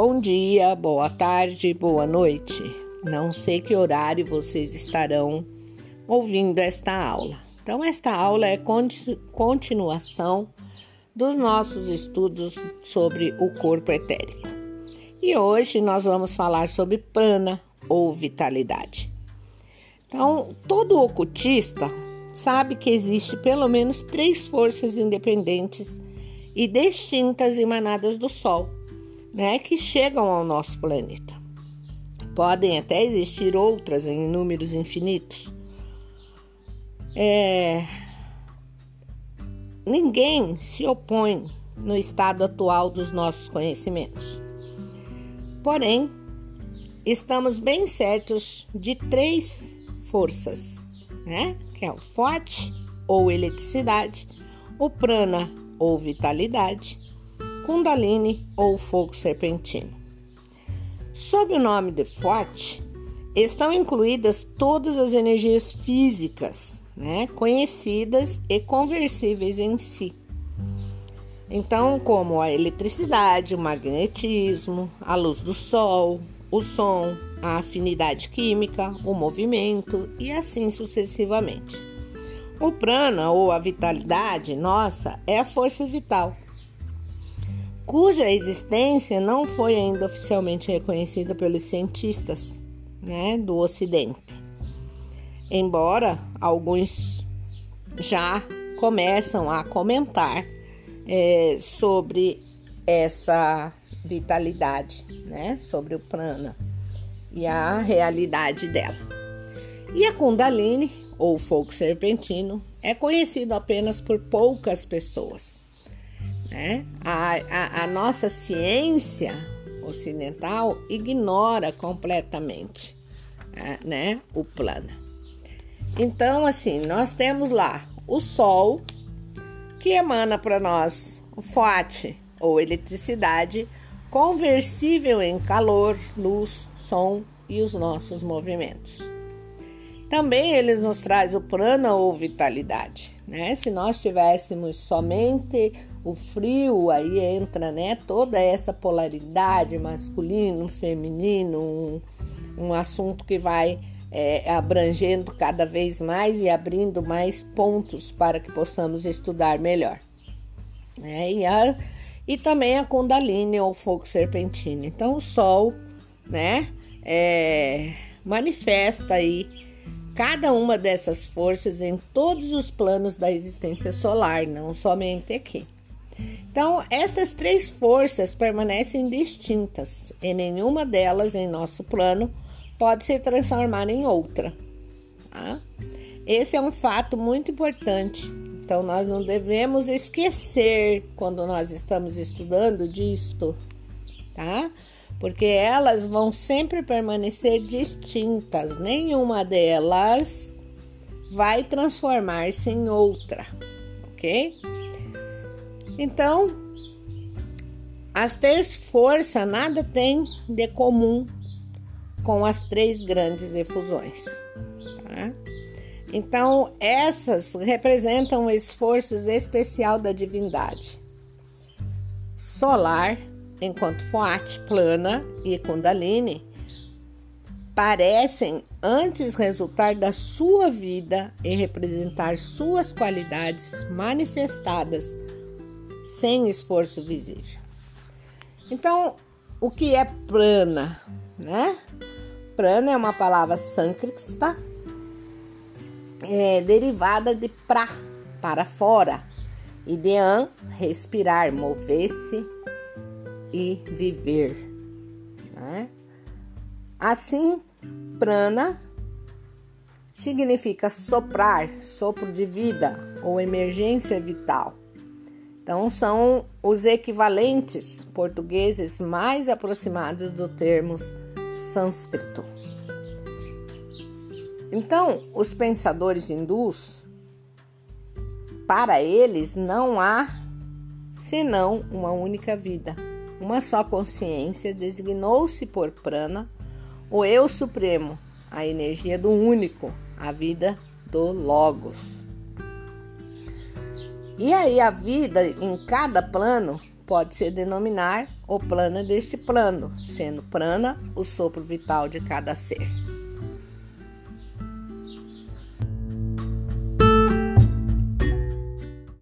Bom dia, boa tarde, boa noite. Não sei que horário vocês estarão ouvindo esta aula. Então, esta aula é continuação dos nossos estudos sobre o corpo etérico. E hoje nós vamos falar sobre prana ou vitalidade. Então, todo ocultista sabe que existe pelo menos três forças independentes e distintas emanadas do Sol né, que chegam ao nosso planeta. Podem até existir outras em números infinitos. É... Ninguém se opõe no estado atual dos nossos conhecimentos. Porém, estamos bem certos de três forças, né? Que é o forte ou eletricidade, o prana ou vitalidade Kundalini ou fogo serpentino. Sob o nome de Forte, estão incluídas todas as energias físicas, né, conhecidas e conversíveis em si. Então, como a eletricidade, o magnetismo, a luz do sol, o som, a afinidade química, o movimento e assim sucessivamente. O prana ou a vitalidade nossa é a força vital cuja existência não foi ainda oficialmente reconhecida pelos cientistas né, do Ocidente. Embora alguns já começam a comentar é, sobre essa vitalidade, né, sobre o prana e a realidade dela. E a Kundalini, ou fogo serpentino, é conhecido apenas por poucas pessoas. Né? A, a, a nossa ciência ocidental ignora completamente né, o plano. Então, assim, nós temos lá o Sol, que emana para nós o FOAT, ou eletricidade, conversível em calor, luz, som e os nossos movimentos. Também ele nos traz o prana ou vitalidade, né? Se nós tivéssemos somente o frio, aí entra, né? Toda essa polaridade masculino, feminino, um, um assunto que vai é, abrangendo cada vez mais e abrindo mais pontos para que possamos estudar melhor. É, e, a, e também a Kundalini ou fogo serpentino. Então, o Sol, né, é, manifesta aí cada uma dessas forças em todos os planos da existência solar, não somente aqui. Então, essas três forças permanecem distintas e nenhuma delas em nosso plano pode se transformar em outra. Tá? Esse é um fato muito importante. Então, nós não devemos esquecer quando nós estamos estudando disto, tá? porque elas vão sempre permanecer distintas, nenhuma delas vai transformar-se em outra, ok? Então, as três forças nada tem de comum com as três grandes efusões. Tá? Então, essas representam o esforço especial da divindade solar enquanto Foat plana e Kundalini parecem antes resultar da sua vida e representar suas qualidades manifestadas sem esforço visível. Então, o que é prana, né? Prana é uma palavra sânscrita é, derivada de pra, para fora, e de an, respirar, mover-se, e viver. Né? Assim, prana significa soprar, sopro de vida ou emergência vital. Então, são os equivalentes portugueses mais aproximados do termo sânscrito. Então, os pensadores hindus, para eles não há senão uma única vida uma só consciência, designou-se por prana o eu supremo, a energia do único, a vida do Logos. E aí a vida em cada plano pode-se denominar o plano deste plano, sendo prana o sopro vital de cada ser.